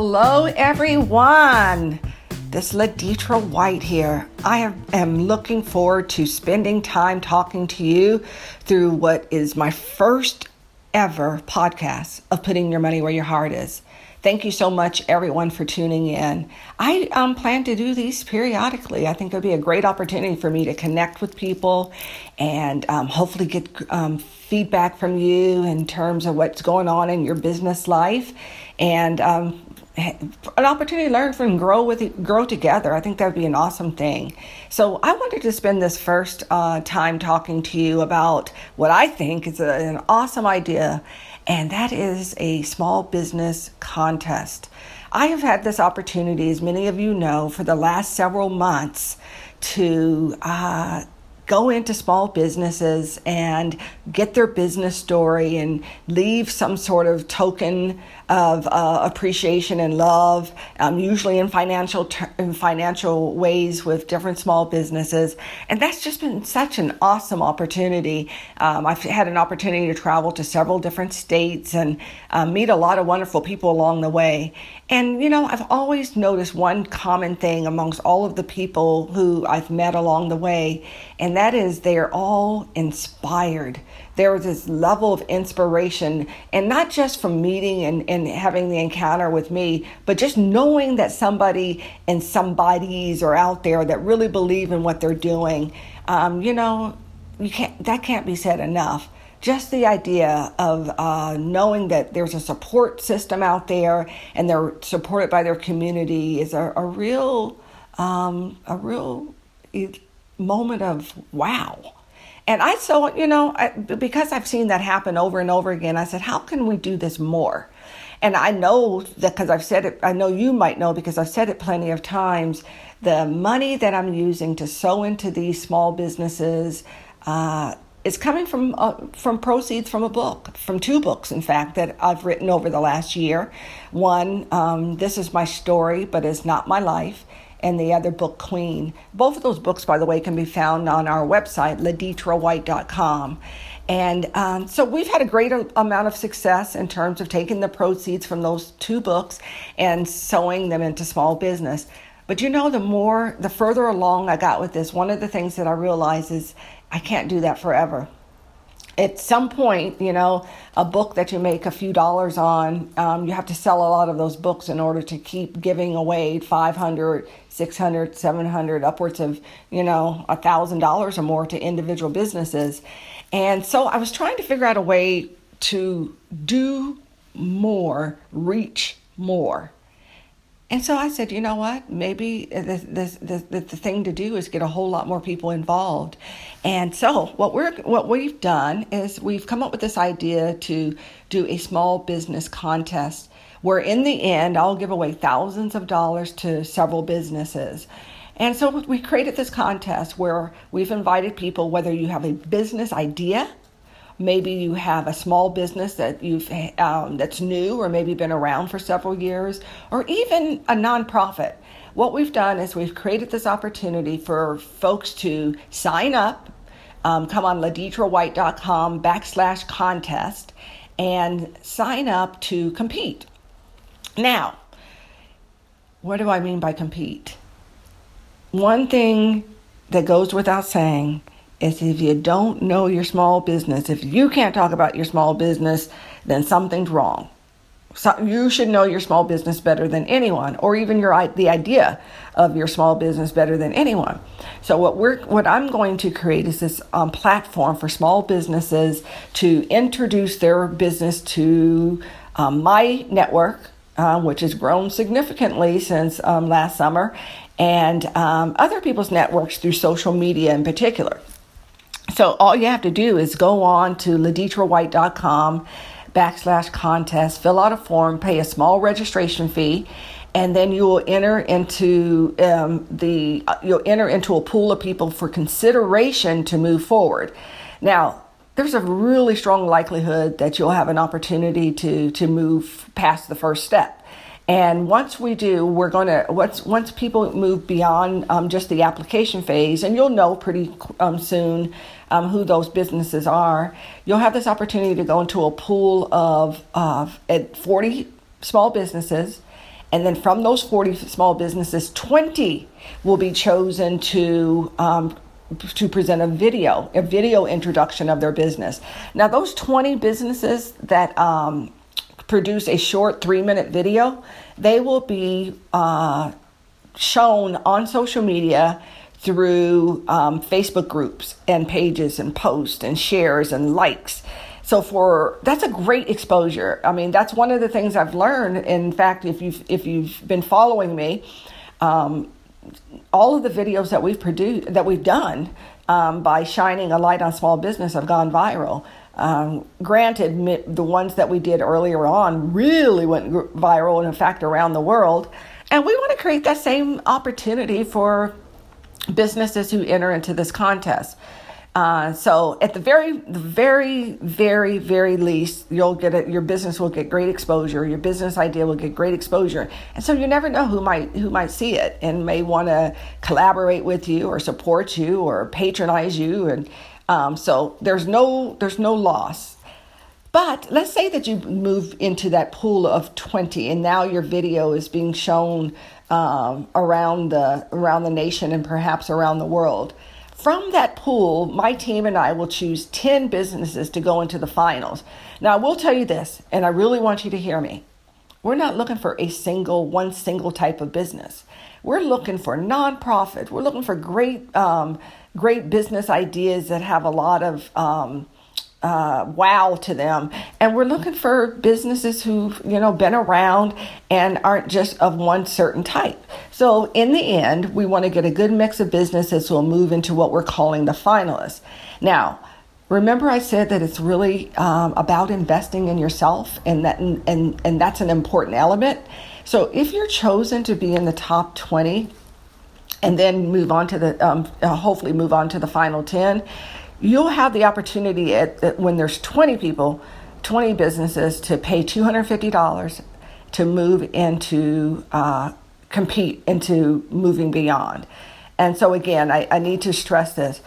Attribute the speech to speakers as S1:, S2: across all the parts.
S1: hello, everyone. This is Laditra White here. I am looking forward to spending time talking to you through what is my first ever podcast of putting your money where your heart is. Thank you so much, everyone, for tuning in. I um, plan to do these periodically. I think it'll be a great opportunity for me to connect with people and um, hopefully get um, feedback from you in terms of what's going on in your business life and um, an opportunity to learn from grow with grow together. I think that would be an awesome thing. So I wanted to spend this first uh, time talking to you about what I think is a, an awesome idea, and that is a small business contest. I have had this opportunity, as many of you know, for the last several months to uh, go into small businesses and get their business story and leave some sort of token of uh, appreciation and love, um, usually in financial ter- in financial ways with different small businesses, and that's just been such an awesome opportunity. Um, I've had an opportunity to travel to several different states and uh, meet a lot of wonderful people along the way. And you know, I've always noticed one common thing amongst all of the people who I've met along the way, and that is they are all inspired there was this level of inspiration, and not just from meeting and, and having the encounter with me, but just knowing that somebody and somebodies are out there that really believe in what they're doing. Um, you know, you can't that can't be said enough. Just the idea of uh, knowing that there's a support system out there and they're supported by their community is a, a real, um, a real moment of wow and I so, you know, I, because I've seen that happen over and over again, I said, how can we do this more? And I know that because I've said it, I know you might know because I've said it plenty of times. The money that I'm using to sow into these small businesses uh, is coming from uh, from proceeds from a book, from two books, in fact, that I've written over the last year. One, um, this is my story, but it's not my life and the other book, Queen. Both of those books, by the way, can be found on our website, laditrawhite.com. And um, so we've had a great amount of success in terms of taking the proceeds from those two books and sowing them into small business. But you know, the more, the further along I got with this, one of the things that I realized is I can't do that forever at some point, you know, a book that you make a few dollars on, um, you have to sell a lot of those books in order to keep giving away 500, 600, 700, upwards of, you know, a thousand dollars or more to individual businesses. And so I was trying to figure out a way to do more, reach more. And so I said, you know what? Maybe the, the, the, the thing to do is get a whole lot more people involved. And so what we're what we've done is we've come up with this idea to do a small business contest where in the end I'll give away thousands of dollars to several businesses. And so we created this contest where we've invited people whether you have a business idea Maybe you have a small business that you've um, that's new or maybe been around for several years, or even a nonprofit. What we've done is we've created this opportunity for folks to sign up, um, come on laditrawhite.com backslash contest, and sign up to compete. Now, what do I mean by compete? One thing that goes without saying is if you don't know your small business, if you can't talk about your small business, then something's wrong. So you should know your small business better than anyone, or even your the idea of your small business better than anyone. So what we're what I'm going to create is this um, platform for small businesses to introduce their business to um, my network, uh, which has grown significantly since um, last summer, and um, other people's networks through social media in particular. So all you have to do is go on to laditrawhite.com backslash contest, fill out a form, pay a small registration fee, and then you will enter into um, the you'll enter into a pool of people for consideration to move forward. Now, there's a really strong likelihood that you'll have an opportunity to to move past the first step. And once we do, we're going to once once people move beyond um, just the application phase, and you'll know pretty um, soon um, who those businesses are. You'll have this opportunity to go into a pool of of 40 small businesses, And then from those 40 small businesses, 20 will be chosen to um, to present a video, a video introduction of their business. Now, those 20 businesses that um, produce a short three minute video, they will be uh, shown on social media through um, Facebook groups and pages and posts and shares and likes. So for that's a great exposure. I mean, that's one of the things I've learned. In fact, if you've if you've been following me, um, all of the videos that we've produced that we've done um, by shining a light on small business have gone viral. Um, granted, the ones that we did earlier on really went viral, and in fact, around the world. And we want to create that same opportunity for businesses who enter into this contest. Uh, so at the very, very, very, very least, you'll get it. Your business will get great exposure. Your business idea will get great exposure, and so you never know who might who might see it and may want to collaborate with you or support you or patronize you. And um, so there's no there's no loss. But let's say that you move into that pool of 20 and now your video is being shown um, around the around the nation and perhaps around the world. From that pool, my team and I will choose 10 businesses to go into the finals. Now, I will tell you this, and I really want you to hear me. We're not looking for a single, one single type of business. We're looking for nonprofit. We're looking for great, um, great business ideas that have a lot of um, uh, wow to them. And we're looking for businesses who've, you know, been around and aren't just of one certain type. So in the end, we want to get a good mix of businesses who will move into what we're calling the finalists. Now, remember I said that it's really um, about investing in yourself and that, and, and, and that's an important element. So if you're chosen to be in the top 20 and then move on to the, um, uh, hopefully move on to the final 10, you'll have the opportunity at, at, when there's 20 people 20 businesses to pay $250 to move into uh, compete into moving beyond. And so again I, I need to stress this.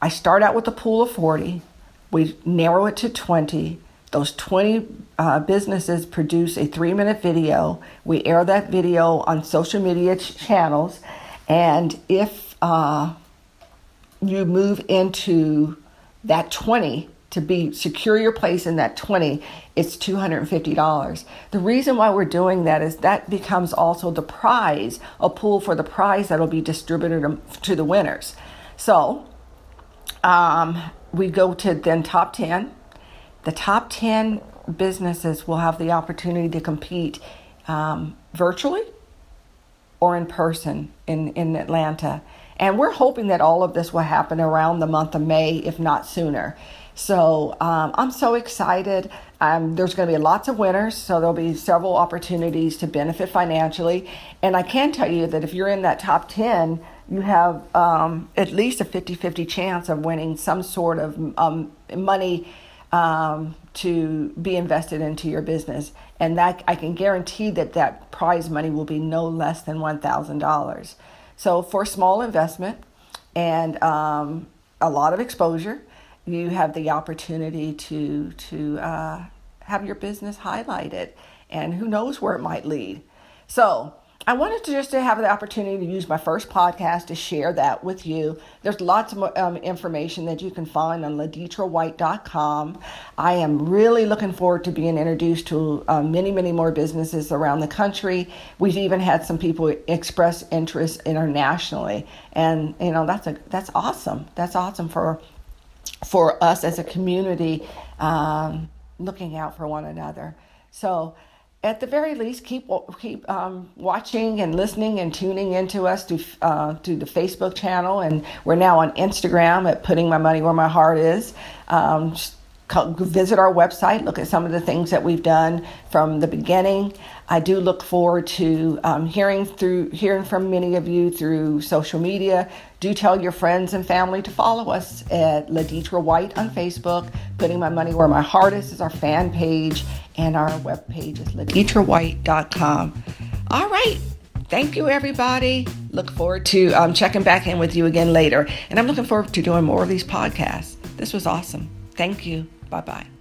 S1: I start out with a pool of 40 we narrow it to 20 those 20 uh, businesses produce a three minute video. We air that video on social media ch- channels. And if uh, you move into that 20 to be secure your place in that 20 it's $250 the reason why we're doing that is that becomes also the prize a pool for the prize that'll be distributed to the winners. So um, we go to then top 10 the top 10 businesses will have the opportunity to compete um, virtually or in person in, in atlanta and we're hoping that all of this will happen around the month of May, if not sooner. So um, I'm so excited. Um, there's going to be lots of winners, so there'll be several opportunities to benefit financially. And I can tell you that if you're in that top 10, you have um, at least a 50 50 chance of winning some sort of um, money um, to be invested into your business. And that I can guarantee that that prize money will be no less than $1,000. So for small investment and um, a lot of exposure, you have the opportunity to to uh, have your business highlighted, and who knows where it might lead. So I wanted to just to have the opportunity to use my first podcast to share that with you. There's lots of um, information that you can find on laditrawhite.com. I am really looking forward to being introduced to uh, many, many more businesses around the country. We've even had some people express interest internationally, and you know that's a that's awesome. That's awesome for for us as a community, um, looking out for one another. So at the very least, keep keep um, watching and listening and tuning into us to uh, to the Facebook channel, and we're now on Instagram at Putting My Money Where My Heart Is. Um, visit our website, look at some of the things that we've done from the beginning. I do look forward to um, hearing through hearing from many of you through social media. Do tell your friends and family to follow us at Laditra White on Facebook. Putting My Money Where My Heart Is is our fan page, and our webpage is laditrawhite.com. All right. Thank you, everybody. Look forward to um, checking back in with you again later. And I'm looking forward to doing more of these podcasts. This was awesome. Thank you. Bye bye.